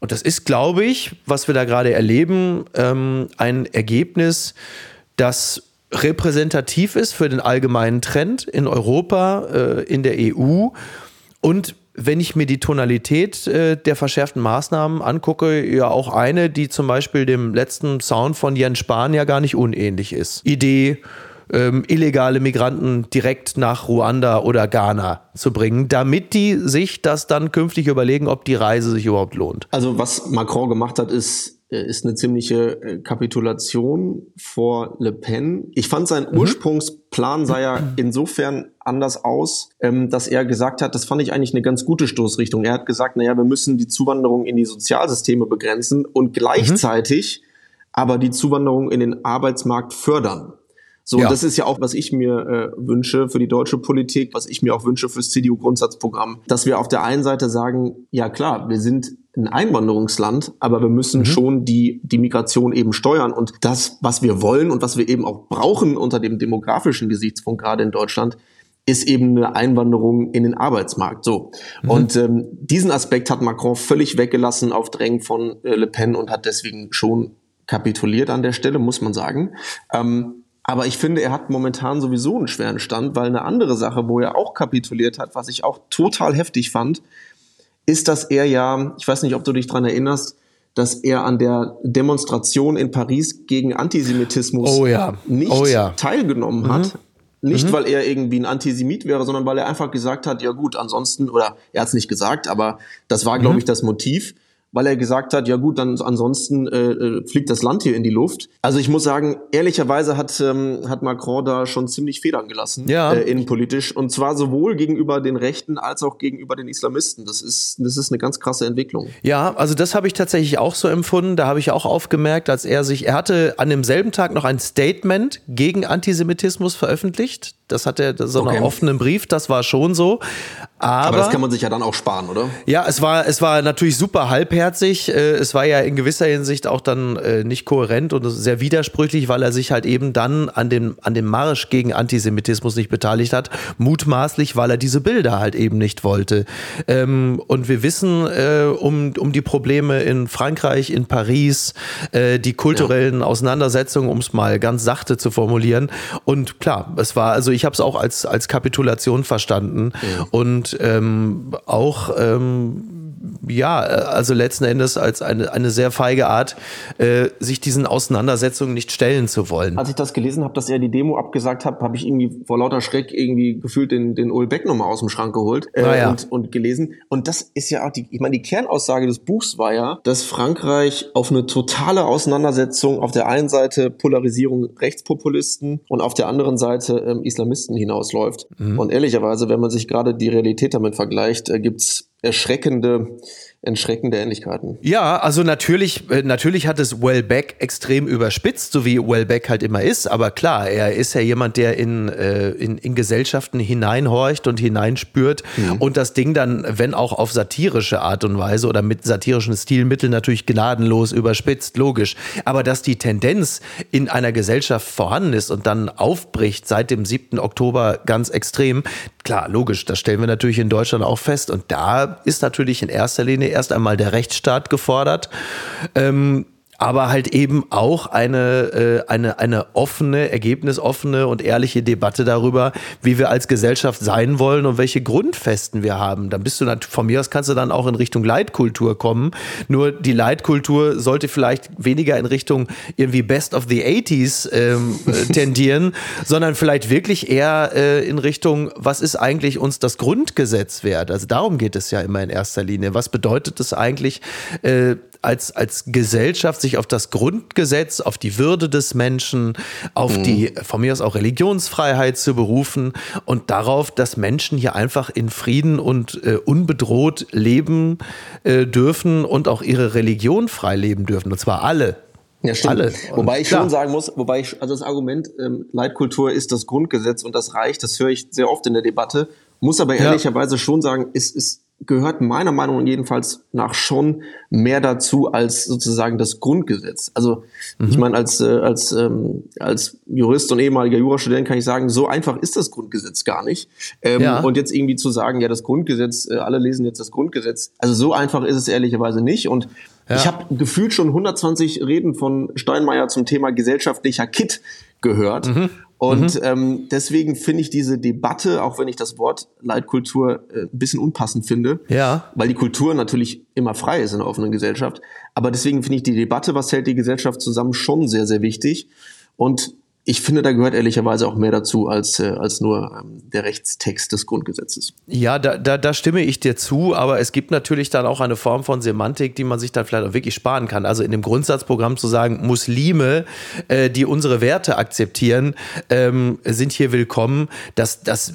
Und das ist, glaube ich, was wir da gerade erleben, ähm, ein Ergebnis, das repräsentativ ist für den allgemeinen Trend in Europa, äh, in der EU und wenn ich mir die Tonalität äh, der verschärften Maßnahmen angucke, ja auch eine, die zum Beispiel dem letzten Sound von Jens Spahn ja gar nicht unähnlich ist. Idee, ähm, illegale Migranten direkt nach Ruanda oder Ghana zu bringen, damit die sich das dann künftig überlegen, ob die Reise sich überhaupt lohnt. Also was Macron gemacht hat, ist ist eine ziemliche äh, Kapitulation vor Le Pen. Ich fand sein mhm. Ursprungsplan sah ja insofern anders aus, ähm, dass er gesagt hat, das fand ich eigentlich eine ganz gute Stoßrichtung. Er hat gesagt, naja, wir müssen die Zuwanderung in die Sozialsysteme begrenzen und gleichzeitig mhm. aber die Zuwanderung in den Arbeitsmarkt fördern. So, ja. das ist ja auch, was ich mir äh, wünsche für die deutsche Politik, was ich mir auch wünsche fürs CDU-Grundsatzprogramm, dass wir auf der einen Seite sagen, ja klar, wir sind ein Einwanderungsland, aber wir müssen mhm. schon die, die Migration eben steuern. Und das, was wir wollen und was wir eben auch brauchen unter dem demografischen Gesichtspunkt, gerade in Deutschland, ist eben eine Einwanderung in den Arbeitsmarkt. So. Mhm. Und ähm, diesen Aspekt hat Macron völlig weggelassen auf Drängen von äh, Le Pen und hat deswegen schon kapituliert an der Stelle, muss man sagen. Ähm, aber ich finde, er hat momentan sowieso einen schweren Stand, weil eine andere Sache, wo er auch kapituliert hat, was ich auch total heftig fand, ist, dass er ja, ich weiß nicht, ob du dich dran erinnerst, dass er an der Demonstration in Paris gegen Antisemitismus oh ja. nicht oh ja. teilgenommen mhm. hat. Nicht, mhm. weil er irgendwie ein Antisemit wäre, sondern weil er einfach gesagt hat, ja gut, ansonsten, oder er hat es nicht gesagt, aber das war, glaube mhm. ich, das Motiv weil er gesagt hat, ja gut, dann ansonsten äh, äh, fliegt das Land hier in die Luft. Also ich muss sagen, ehrlicherweise hat, ähm, hat Macron da schon ziemlich Federn gelassen, ja. äh, innenpolitisch. Und zwar sowohl gegenüber den Rechten als auch gegenüber den Islamisten. Das ist, das ist eine ganz krasse Entwicklung. Ja, also das habe ich tatsächlich auch so empfunden. Da habe ich auch aufgemerkt, als er sich, er hatte an demselben Tag noch ein Statement gegen Antisemitismus veröffentlicht. Das hat er so okay. einen offenen Brief, das war schon so. Aber, Aber, das kann man sich ja dann auch sparen, oder? Ja, es war, es war natürlich super halbherzig. Äh, es war ja in gewisser Hinsicht auch dann äh, nicht kohärent und sehr widersprüchlich, weil er sich halt eben dann an dem, an dem Marsch gegen Antisemitismus nicht beteiligt hat. Mutmaßlich, weil er diese Bilder halt eben nicht wollte. Ähm, und wir wissen äh, um, um die Probleme in Frankreich, in Paris, die kulturellen ja. Auseinandersetzungen, um es mal ganz sachte zu formulieren. Und klar, es war, also ich habe es auch als, als Kapitulation verstanden. Ja. Und ähm, auch ähm, ja, also letzten Endes als eine, eine sehr feige Art, äh, sich diesen Auseinandersetzungen nicht stellen zu wollen. Als ich das gelesen habe, dass er die Demo abgesagt hat, habe ich irgendwie vor lauter Schreck irgendwie gefühlt den, den Ulbeck nochmal aus dem Schrank geholt äh, naja. und, und gelesen. Und das ist ja auch die, ich meine, die Kernaussage des Buchs war ja, dass Frankreich auf eine totale Auseinandersetzung auf der einen Seite Polarisierung Rechtspopulisten und auf der anderen Seite ähm, Islamisten hinausläuft. Mhm. Und ehrlicherweise, wenn man sich gerade die Realität damit vergleicht, äh, gibt's erschreckende erschreckende Ähnlichkeiten. Ja, also natürlich, äh, natürlich hat es Wellbeck extrem überspitzt, so wie Wellbeck halt immer ist. Aber klar, er ist ja jemand, der in, äh, in, in Gesellschaften hineinhorcht und hineinspürt mhm. und das Ding dann, wenn auch auf satirische Art und Weise oder mit satirischen Stilmitteln natürlich gnadenlos überspitzt, logisch. Aber dass die Tendenz in einer Gesellschaft vorhanden ist und dann aufbricht seit dem 7. Oktober ganz extrem, klar, logisch, das stellen wir natürlich in Deutschland auch fest. Und da ist natürlich in erster Linie erst einmal der Rechtsstaat gefordert. Ähm, aber halt eben auch eine, äh, eine, eine offene, ergebnisoffene und ehrliche Debatte darüber, wie wir als Gesellschaft sein wollen und welche Grundfesten wir haben. Dann bist du natürlich, von mir aus kannst du dann auch in Richtung Leitkultur kommen. Nur die Leitkultur sollte vielleicht weniger in Richtung irgendwie Best of the 80s ähm, äh, tendieren, sondern vielleicht wirklich eher äh, in Richtung, was ist eigentlich uns das Grundgesetz wert? Also darum geht es ja immer in erster Linie. Was bedeutet es eigentlich, äh, als, als Gesellschaft sich auf das Grundgesetz, auf die Würde des Menschen, auf mhm. die von mir aus auch Religionsfreiheit zu berufen und darauf, dass Menschen hier einfach in Frieden und äh, unbedroht leben äh, dürfen und auch ihre Religion frei leben dürfen. Und zwar alle. Ja, stimmt. Alle. Wobei ich klar. schon sagen muss, wobei ich, also das Argument, ähm, Leitkultur ist das Grundgesetz und das reicht, das höre ich sehr oft in der Debatte, muss aber ehrlicherweise ja. schon sagen, es ist gehört meiner Meinung nach jedenfalls nach schon mehr dazu als sozusagen das Grundgesetz. Also mhm. ich meine, als, äh, als, ähm, als Jurist und ehemaliger Jurastudent kann ich sagen, so einfach ist das Grundgesetz gar nicht. Ähm, ja. Und jetzt irgendwie zu sagen, ja, das Grundgesetz, äh, alle lesen jetzt das Grundgesetz, also so einfach ist es ehrlicherweise nicht. Und ja. ich habe gefühlt schon 120 Reden von Steinmeier zum Thema gesellschaftlicher Kit gehört. Mhm. Und mhm. ähm, deswegen finde ich diese Debatte, auch wenn ich das Wort Leitkultur äh, ein bisschen unpassend finde, ja. weil die Kultur natürlich immer frei ist in einer offenen Gesellschaft. Aber deswegen finde ich die Debatte, was hält die Gesellschaft zusammen, schon sehr, sehr wichtig. Und ich finde, da gehört ehrlicherweise auch mehr dazu als, äh, als nur ähm, der Rechtstext des Grundgesetzes. Ja, da, da, da stimme ich dir zu, aber es gibt natürlich dann auch eine Form von Semantik, die man sich dann vielleicht auch wirklich sparen kann. Also in dem Grundsatzprogramm zu sagen, Muslime, äh, die unsere Werte akzeptieren, ähm, sind hier willkommen, das, das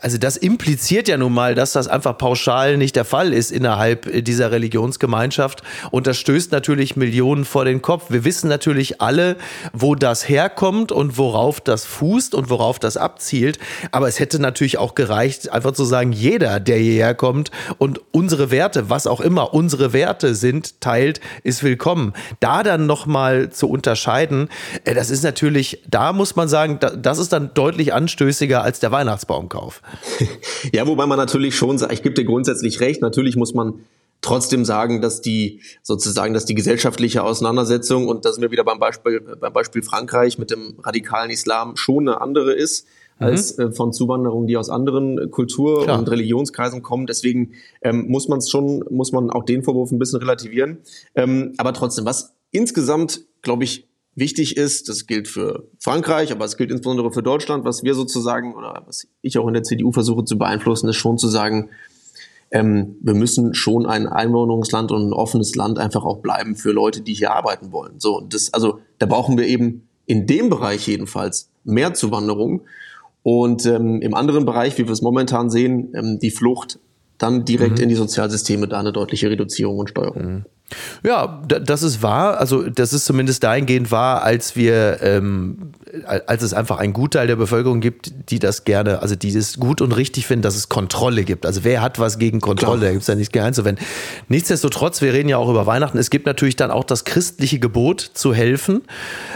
also das impliziert ja nun mal, dass das einfach pauschal nicht der Fall ist innerhalb dieser Religionsgemeinschaft. Und das stößt natürlich Millionen vor den Kopf. Wir wissen natürlich alle, wo das herkommt und worauf das fußt und worauf das abzielt. Aber es hätte natürlich auch gereicht, einfach zu sagen, jeder, der hierher kommt und unsere Werte, was auch immer unsere Werte sind, teilt, ist willkommen. Da dann nochmal zu unterscheiden, äh, das ist natürlich, da muss man sagen, das ist dann deutlich anstößiger als der Weihnachtsbaumkauf auf. ja, wobei man natürlich schon sagt, ich gebe dir grundsätzlich recht, natürlich muss man trotzdem sagen, dass die sozusagen, dass die gesellschaftliche Auseinandersetzung und da sind wir wieder beim Beispiel, beim Beispiel Frankreich mit dem radikalen Islam schon eine andere ist mhm. als äh, von Zuwanderungen, die aus anderen Kultur- Klar. und Religionskreisen kommen. Deswegen ähm, muss man es schon, muss man auch den Vorwurf ein bisschen relativieren. Ähm, aber trotzdem, was insgesamt, glaube ich, wichtig ist, das gilt für Frankreich, aber es gilt insbesondere für Deutschland, was wir sozusagen oder was ich auch in der CDU versuche zu beeinflussen, ist schon zu sagen, ähm, wir müssen schon ein Einwohnungsland und ein offenes Land einfach auch bleiben für Leute, die hier arbeiten wollen. So, das, also da brauchen wir eben in dem Bereich jedenfalls mehr Zuwanderung. Und ähm, im anderen Bereich, wie wir es momentan sehen, ähm, die Flucht dann direkt mhm. in die Sozialsysteme, da eine deutliche Reduzierung und Steuerung. Mhm. Ja, das ist wahr. Also das ist zumindest dahingehend wahr, als wir, ähm, als es einfach einen Gutteil der Bevölkerung gibt, die das gerne, also die es gut und richtig finden, dass es Kontrolle gibt. Also wer hat was gegen Kontrolle? Klar. Da gibt es ja nichts einzuwenden. Nichtsdestotrotz, wir reden ja auch über Weihnachten. Es gibt natürlich dann auch das christliche Gebot zu helfen.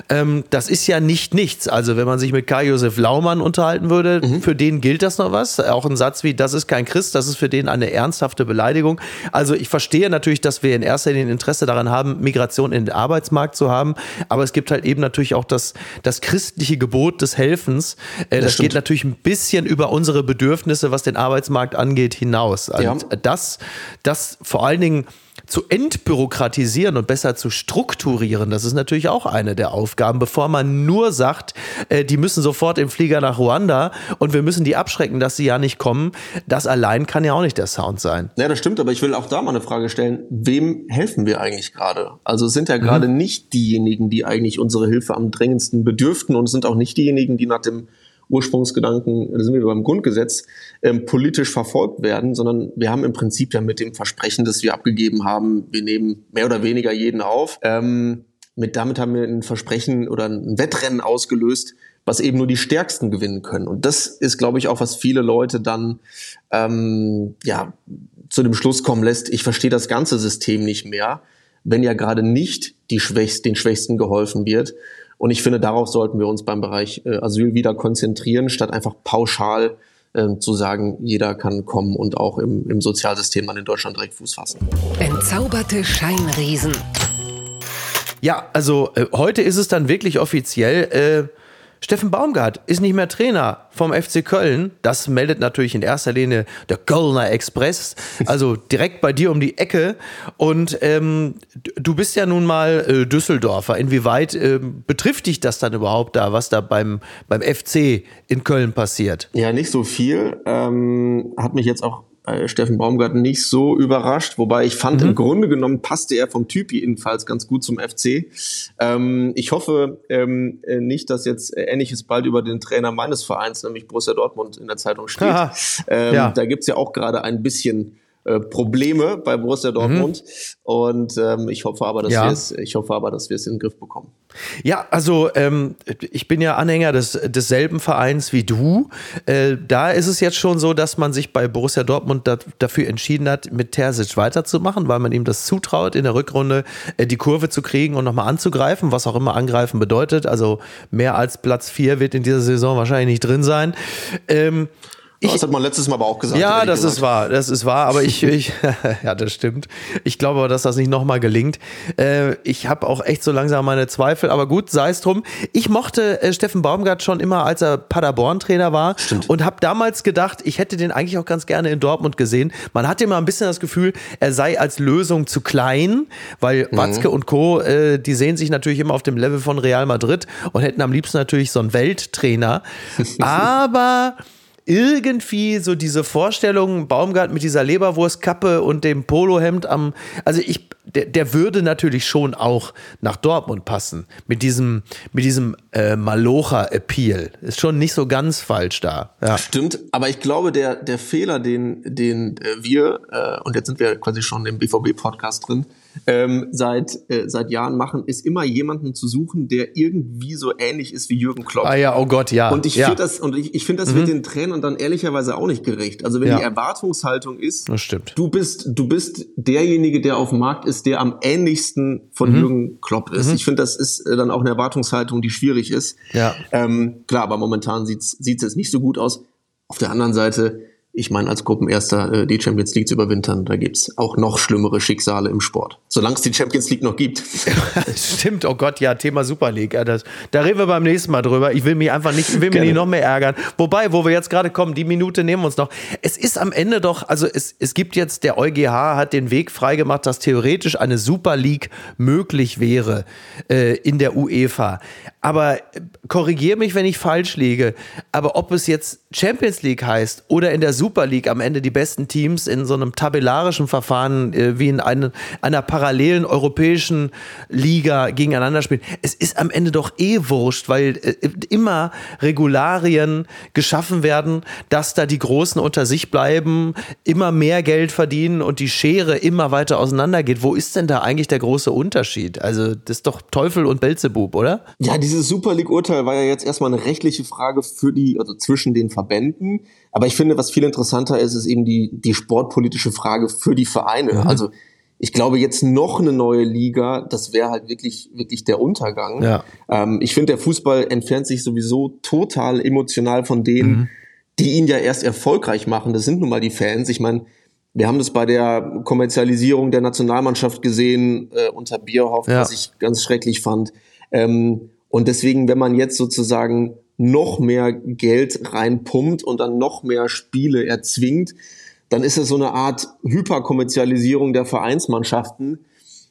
Ähm, das ist ja nicht nichts. Also wenn man sich mit Karl Josef Laumann unterhalten würde, mhm. für den gilt das noch was. Auch ein Satz wie, das ist kein Christ, das ist für den eine ernsthafte Beleidigung. Also ich verstehe natürlich, dass wir in erster Linie ein Interesse daran haben, Migration in den Arbeitsmarkt zu haben. Aber es gibt halt eben natürlich auch das, das christliche Gebot des Helfens. Äh, das, das geht natürlich ein bisschen über unsere Bedürfnisse, was den Arbeitsmarkt angeht, hinaus. Ja. das, das vor allen Dingen zu entbürokratisieren und besser zu strukturieren, das ist natürlich auch eine der Aufgaben, bevor man nur sagt, äh, die müssen sofort im Flieger nach Ruanda und wir müssen die abschrecken, dass sie ja nicht kommen. Das allein kann ja auch nicht der Sound sein. Ja, das stimmt, aber ich will auch da mal eine Frage stellen. Wem helfen wir eigentlich gerade? Also es sind ja gerade mhm. nicht diejenigen, die eigentlich unsere Hilfe am drängendsten bedürften und es sind auch nicht diejenigen, die nach dem Ursprungsgedanken, da sind wir beim Grundgesetz, ähm, politisch verfolgt werden, sondern wir haben im Prinzip ja mit dem Versprechen, das wir abgegeben haben, wir nehmen mehr oder weniger jeden auf. Ähm, mit damit haben wir ein Versprechen oder ein Wettrennen ausgelöst, was eben nur die Stärksten gewinnen können. Und das ist, glaube ich, auch, was viele Leute dann ähm, ja zu dem Schluss kommen lässt, ich verstehe das ganze System nicht mehr, wenn ja gerade nicht die Schwächsten, den Schwächsten geholfen wird. Und ich finde, darauf sollten wir uns beim Bereich äh, Asyl wieder konzentrieren, statt einfach pauschal äh, zu sagen, jeder kann kommen und auch im, im Sozialsystem dann in Deutschland direkt Fuß fassen. Entzauberte Scheinriesen. Ja, also äh, heute ist es dann wirklich offiziell. Steffen Baumgart ist nicht mehr Trainer vom FC Köln. Das meldet natürlich in erster Linie der Kölner Express, also direkt bei dir um die Ecke. Und ähm, du bist ja nun mal äh, Düsseldorfer. Inwieweit äh, betrifft dich das dann überhaupt da, was da beim, beim FC in Köln passiert? Ja, nicht so viel. Ähm, hat mich jetzt auch Steffen Baumgart nicht so überrascht, wobei ich fand, mhm. im Grunde genommen passte er vom Typ jedenfalls ganz gut zum FC. Ähm, ich hoffe ähm, äh, nicht, dass jetzt Ähnliches bald über den Trainer meines Vereins, nämlich Borussia Dortmund, in der Zeitung steht. Ähm, ja. Da gibt's ja auch gerade ein bisschen äh, Probleme bei Borussia Dortmund. Mhm. Und ähm, ich hoffe aber, dass ja. wir es, ich hoffe aber, dass wir es in den Griff bekommen. Ja, also ähm, ich bin ja Anhänger des, desselben Vereins wie du. Äh, da ist es jetzt schon so, dass man sich bei Borussia Dortmund da, dafür entschieden hat, mit Terzic weiterzumachen, weil man ihm das zutraut, in der Rückrunde äh, die Kurve zu kriegen und nochmal anzugreifen, was auch immer angreifen bedeutet. Also mehr als Platz 4 wird in dieser Saison wahrscheinlich nicht drin sein. Ähm, ich, das hat man letztes Mal aber auch gesagt. Ja, das gesagt. ist wahr, das ist wahr, aber ich, ich ja, das stimmt. Ich glaube aber, dass das nicht nochmal gelingt. Äh, ich habe auch echt so langsam meine Zweifel, aber gut, sei es drum. Ich mochte äh, Steffen Baumgart schon immer, als er Paderborn-Trainer war stimmt. und habe damals gedacht, ich hätte den eigentlich auch ganz gerne in Dortmund gesehen. Man hatte immer ein bisschen das Gefühl, er sei als Lösung zu klein, weil mhm. Watzke und Co., äh, die sehen sich natürlich immer auf dem Level von Real Madrid und hätten am liebsten natürlich so einen Welttrainer. aber irgendwie so diese Vorstellung, Baumgart mit dieser Leberwurstkappe und dem Polohemd am, also ich, der, der würde natürlich schon auch nach Dortmund passen. Mit diesem, mit diesem äh, Malocha-Appeal. Ist schon nicht so ganz falsch da. Ja. Stimmt, aber ich glaube, der, der Fehler, den, den äh, wir, äh, und jetzt sind wir quasi schon im BVB-Podcast drin, ähm, seit, äh, seit Jahren machen, ist immer jemanden zu suchen, der irgendwie so ähnlich ist wie Jürgen Klopp. Ah ja, oh Gott, ja. Und ich ja. finde das, und ich, ich finde, das mhm. wird den Trainern dann ehrlicherweise auch nicht gerecht. Also wenn ja. die Erwartungshaltung ist, das stimmt. du bist, du bist derjenige, der auf dem Markt ist, der am ähnlichsten von mhm. Jürgen Klopp ist. Mhm. Ich finde, das ist äh, dann auch eine Erwartungshaltung, die schwierig ist. Ja. Ähm, klar, aber momentan sieht's sieht's jetzt nicht so gut aus. Auf der anderen Seite, ich meine, als Gruppenerster äh, die Champions League zu überwintern, da gibt's auch noch schlimmere Schicksale im Sport. Solange es die Champions League noch gibt. Stimmt, oh Gott, ja, Thema Super League. Ja, das, da reden wir beim nächsten Mal drüber. Ich will mich einfach nicht, will mich nicht noch mehr ärgern. Wobei, wo wir jetzt gerade kommen, die Minute nehmen wir uns noch. Es ist am Ende doch, also es, es gibt jetzt, der EuGH hat den Weg freigemacht, dass theoretisch eine Super League möglich wäre äh, in der UEFA. Aber äh, korrigier mich, wenn ich falsch liege. Aber ob es jetzt Champions League heißt oder in der Super League am Ende die besten Teams in so einem tabellarischen Verfahren äh, wie in eine, einer parallelen europäischen Liga gegeneinander spielen, es ist am Ende doch eh wurscht, weil äh, immer Regularien geschaffen werden, dass da die Großen unter sich bleiben, immer mehr Geld verdienen und die Schere immer weiter auseinandergeht. Wo ist denn da eigentlich der große Unterschied? Also das ist doch Teufel und Belzebub, oder? Ja, dieses Super League-Urteil war ja jetzt erstmal eine rechtliche Frage für die, also zwischen den Verbänden. Aber ich finde, was viel interessanter ist, ist eben die, die sportpolitische Frage für die Vereine. Mhm. Also ich glaube, jetzt noch eine neue Liga, das wäre halt wirklich, wirklich der Untergang. Ja. Ähm, ich finde, der Fußball entfernt sich sowieso total emotional von denen, mhm. die ihn ja erst erfolgreich machen. Das sind nun mal die Fans. Ich meine, wir haben das bei der Kommerzialisierung der Nationalmannschaft gesehen äh, unter Bierhoff, ja. was ich ganz schrecklich fand. Ähm, und deswegen, wenn man jetzt sozusagen noch mehr Geld reinpumpt und dann noch mehr Spiele erzwingt, dann ist es so eine Art Hyperkommerzialisierung der Vereinsmannschaften.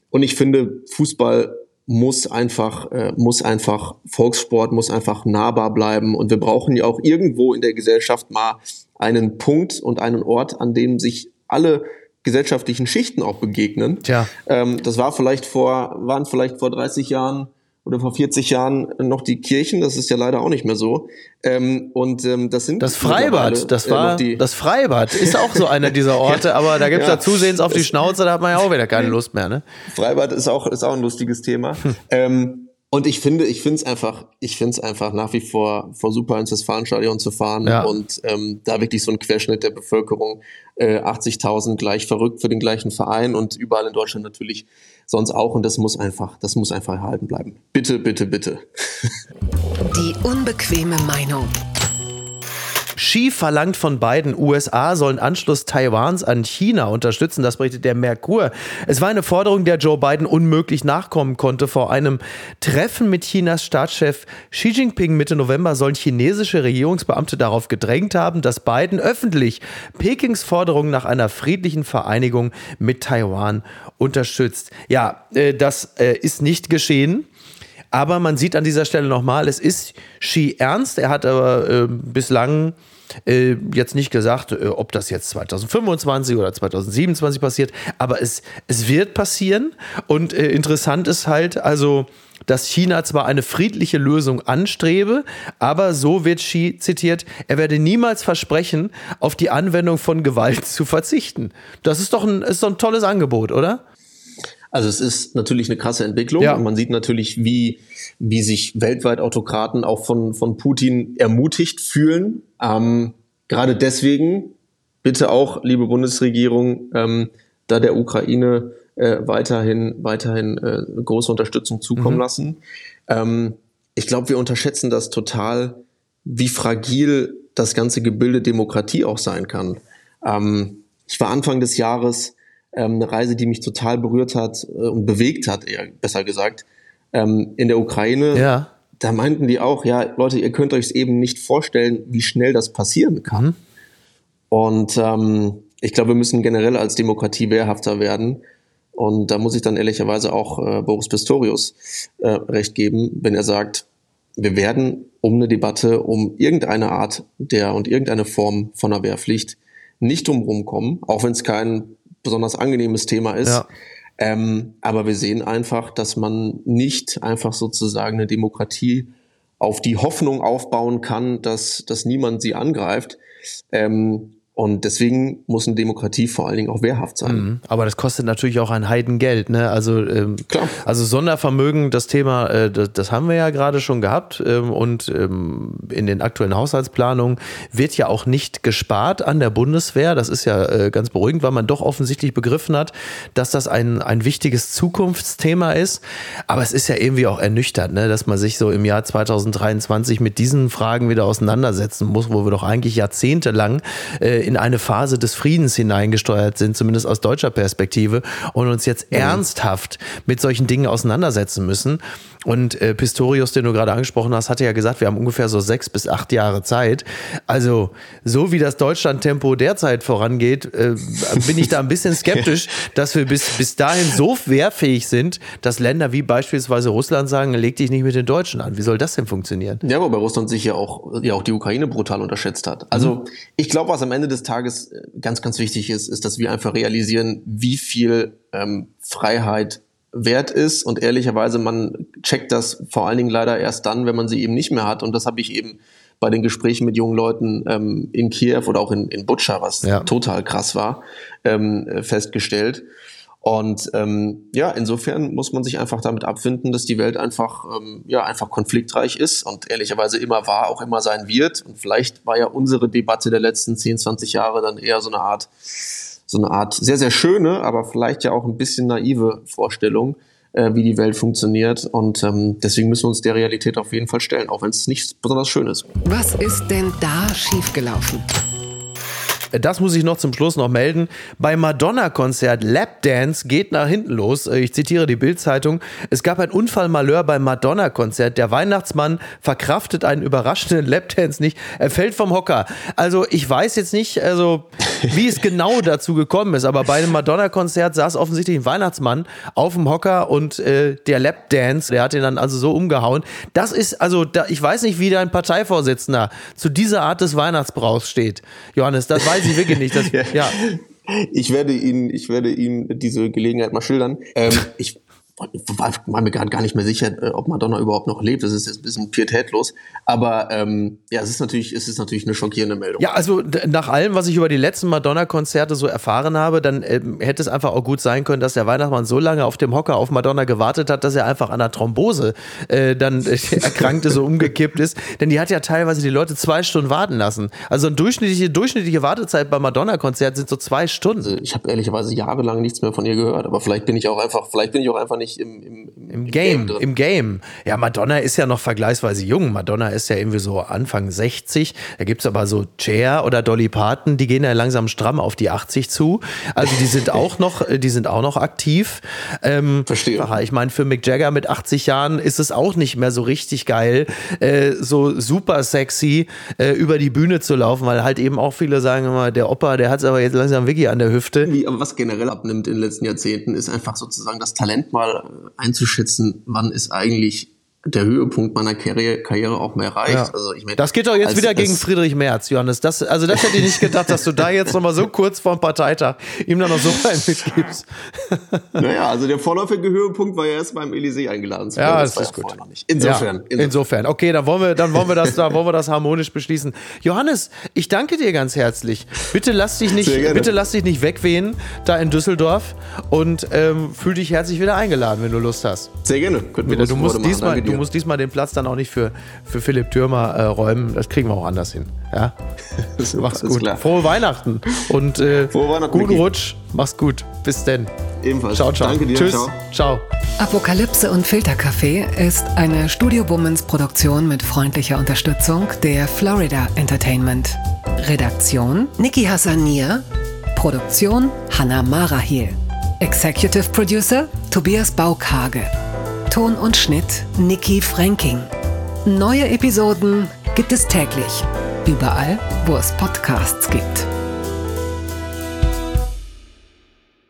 Und ich finde, Fußball muss einfach, äh, muss einfach Volkssport, muss einfach nahbar bleiben. Und wir brauchen ja auch irgendwo in der Gesellschaft mal einen Punkt und einen Ort, an dem sich alle gesellschaftlichen Schichten auch begegnen. Tja. Ähm, das war vielleicht vor, waren vielleicht vor 30 Jahren oder vor 40 Jahren noch die Kirchen, das ist ja leider auch nicht mehr so. Ähm, und ähm, das sind das Freibad, das äh, war äh, das Freibad ist auch so einer dieser Orte, aber da gibt's ja, da zusehends auf die Schnauze, da hat man ja auch wieder keine Lust mehr, ne? Freibad ist auch ist auch ein lustiges Thema. Hm. Ähm, und ich finde, ich finde es einfach, ich finde es einfach nach wie vor vor super ins Westfalenstadion zu fahren ja. und ähm, da wirklich so ein Querschnitt der Bevölkerung, äh, 80.000 gleich verrückt für den gleichen Verein und überall in Deutschland natürlich sonst auch und das muss einfach, das muss einfach erhalten bleiben. Bitte, bitte, bitte. Die unbequeme Meinung. Xi verlangt von beiden, USA sollen Anschluss Taiwans an China unterstützen. Das berichtet der Merkur. Es war eine Forderung, der Joe Biden unmöglich nachkommen konnte. Vor einem Treffen mit Chinas Staatschef Xi Jinping Mitte November sollen chinesische Regierungsbeamte darauf gedrängt haben, dass Biden öffentlich Pekings Forderung nach einer friedlichen Vereinigung mit Taiwan unterstützt. Ja, äh, das äh, ist nicht geschehen. Aber man sieht an dieser Stelle nochmal, es ist Xi ernst. Er hat aber äh, bislang äh, jetzt nicht gesagt, äh, ob das jetzt 2025 oder 2027 passiert, aber es, es wird passieren. Und äh, interessant ist halt, also, dass China zwar eine friedliche Lösung anstrebe, aber so wird Xi zitiert, er werde niemals versprechen, auf die Anwendung von Gewalt zu verzichten. Das ist doch ein, ist doch ein tolles Angebot, oder? Also es ist natürlich eine krasse Entwicklung ja. und man sieht natürlich, wie, wie sich weltweit Autokraten auch von, von Putin ermutigt fühlen. Ähm, gerade deswegen bitte auch, liebe Bundesregierung, ähm, da der Ukraine äh, weiterhin, weiterhin äh, große Unterstützung zukommen mhm. lassen. Ähm, ich glaube, wir unterschätzen das total, wie fragil das ganze Gebilde Demokratie auch sein kann. Ähm, ich war Anfang des Jahres ähm, eine Reise, die mich total berührt hat äh, und bewegt hat, eher besser gesagt, ähm, in der Ukraine. Ja. Da meinten die auch, ja, Leute, ihr könnt euch es eben nicht vorstellen, wie schnell das passieren kann. Mhm. Und ähm, ich glaube, wir müssen generell als Demokratie wehrhafter werden. Und da muss ich dann ehrlicherweise auch äh, Boris Pistorius äh, recht geben, wenn er sagt, wir werden um eine Debatte um irgendeine Art der und irgendeine Form von einer Wehrpflicht nicht drumherum kommen, auch wenn es kein besonders angenehmes Thema ist. Ja. Ähm, aber wir sehen einfach, dass man nicht einfach sozusagen eine Demokratie auf die Hoffnung aufbauen kann, dass, dass niemand sie angreift. Ähm, und deswegen muss eine Demokratie vor allen Dingen auch wehrhaft sein. Mhm. Aber das kostet natürlich auch ein Heidengeld. Ne? Also, ähm, Klar. also Sondervermögen, das Thema, äh, das, das, haben wir ja gerade schon gehabt. Ähm, und ähm, in den aktuellen Haushaltsplanungen wird ja auch nicht gespart an der Bundeswehr. Das ist ja äh, ganz beruhigend, weil man doch offensichtlich begriffen hat, dass das ein, ein wichtiges Zukunftsthema ist. Aber es ist ja irgendwie auch ernüchternd, ne? dass man sich so im Jahr 2023 mit diesen Fragen wieder auseinandersetzen muss, wo wir doch eigentlich jahrzehntelang äh, in eine Phase des Friedens hineingesteuert sind, zumindest aus deutscher Perspektive, und uns jetzt mhm. ernsthaft mit solchen Dingen auseinandersetzen müssen. Und äh, Pistorius, den du gerade angesprochen hast, hatte ja gesagt, wir haben ungefähr so sechs bis acht Jahre Zeit. Also so wie das Deutschland-Tempo derzeit vorangeht, äh, bin ich da ein bisschen skeptisch, dass wir bis, bis dahin so wehrfähig sind, dass Länder wie beispielsweise Russland sagen, leg dich nicht mit den Deutschen an. Wie soll das denn funktionieren? Ja, wobei Russland sich ja auch, ja auch die Ukraine brutal unterschätzt hat. Also mhm. ich glaube, was am Ende des Tages äh, ganz, ganz wichtig ist, ist, dass wir einfach realisieren, wie viel ähm, Freiheit wert ist und ehrlicherweise man checkt das vor allen Dingen leider erst dann, wenn man sie eben nicht mehr hat und das habe ich eben bei den Gesprächen mit jungen Leuten ähm, in Kiew oder auch in, in Butscha, was ja. total krass war, ähm, festgestellt. Und ähm, ja, insofern muss man sich einfach damit abfinden, dass die Welt einfach ähm, ja einfach konfliktreich ist und ehrlicherweise immer war, auch immer sein wird. Und vielleicht war ja unsere Debatte der letzten 10, 20 Jahre dann eher so eine Art so eine Art sehr, sehr schöne, aber vielleicht ja auch ein bisschen naive Vorstellung, äh, wie die Welt funktioniert. Und ähm, deswegen müssen wir uns der Realität auf jeden Fall stellen, auch wenn es nicht besonders schön ist. Was ist denn da schiefgelaufen? Das muss ich noch zum Schluss noch melden. Bei Madonna-Konzert Lapdance geht nach hinten los. Ich zitiere die Bild-Zeitung. Es gab ein Unfallmalheur beim Madonna-Konzert. Der Weihnachtsmann verkraftet einen überraschenden Lapdance nicht. Er fällt vom Hocker. Also ich weiß jetzt nicht, also wie es genau dazu gekommen ist, aber bei einem Madonna-Konzert saß offensichtlich ein Weihnachtsmann auf dem Hocker und äh, der Lapdance, der hat ihn dann also so umgehauen. Das ist also, da, ich weiß nicht, wie dein Parteivorsitzender zu dieser Art des Weihnachtsbrauchs steht. Johannes, das weiß ich wirklich nicht. Das, ja. Ich werde Ihnen, ich werde Ihnen diese Gelegenheit mal schildern. Ähm, ich war, war mir gerade gar nicht mehr sicher, äh, ob Madonna überhaupt noch lebt. Das ist jetzt ein bisschen pietätlos. Aber ähm, ja, es ist natürlich, es ist natürlich eine schockierende Meldung. Ja, also nach allem, was ich über die letzten Madonna-Konzerte so erfahren habe, dann ähm, hätte es einfach auch gut sein können, dass der Weihnachtsmann so lange auf dem Hocker auf Madonna gewartet hat, dass er einfach an der Thrombose äh, dann äh, erkrankte, so umgekippt ist. Denn die hat ja teilweise die Leute zwei Stunden warten lassen. Also eine durchschnittliche, durchschnittliche Wartezeit beim Madonna-Konzert sind so zwei Stunden. Also ich habe ehrlicherweise jahrelang nichts mehr von ihr gehört, aber vielleicht bin ich auch einfach, vielleicht bin ich auch einfach nicht nicht im, im, im, im Game. Game Im Game. Ja, Madonna ist ja noch vergleichsweise jung. Madonna ist ja irgendwie so Anfang 60. Da gibt es aber so Cher oder Dolly Parton, die gehen ja langsam stramm auf die 80 zu. Also die sind auch noch, die sind auch noch aktiv. Ähm, Verstehe. Ich meine, für Mick Jagger mit 80 Jahren ist es auch nicht mehr so richtig geil, äh, so super sexy äh, über die Bühne zu laufen, weil halt eben auch viele sagen immer, der Opa, der hat es aber jetzt langsam wirklich an der Hüfte. Wie, aber was generell abnimmt in den letzten Jahrzehnten, ist einfach sozusagen das Talent mal einzuschätzen, wann ist eigentlich der Höhepunkt meiner Karriere, Karriere auch mehr erreicht. Ja. Also ich mein, das geht doch jetzt als, wieder gegen Friedrich Merz, Johannes. Das, also das hätte ich nicht gedacht, dass du da jetzt nochmal so kurz vor dem Parteitag ihm dann noch so einen mitgibst. naja, also der vorläufige Höhepunkt war ja erst beim Elysée eingeladen zu werden. Ja, das, das ist gut. Insofern, ja, insofern. Okay, dann wollen wir, dann wollen wir das, da wollen wir das harmonisch beschließen. Johannes, ich danke dir ganz herzlich. Bitte lass dich nicht, bitte lass dich nicht wegwehen da in Düsseldorf und ähm, fühl dich herzlich wieder eingeladen, wenn du Lust hast. Sehr gerne. Könnten wir du musst diesmal, du musst diesmal den Platz dann auch nicht für, für Philipp Türmer äh, räumen. Das kriegen wir auch anders hin. Ja? Mach's gut. Klar. Frohe Weihnachten und äh, Frohe Weihnachten, guten Mickey. Rutsch. Mach's gut. Bis denn. Ebenfalls. Ciao, ciao. Danke dir. Tschüss. Ciao. ciao. Apokalypse und Filterkaffee ist eine Studio Womans Produktion mit freundlicher Unterstützung der Florida Entertainment. Redaktion Niki Hassanier. Produktion Hannah Marahil. Executive Producer Tobias Baukage. Ton und Schnitt Niki Franking. Neue Episoden gibt es täglich. Überall, wo es Podcasts gibt.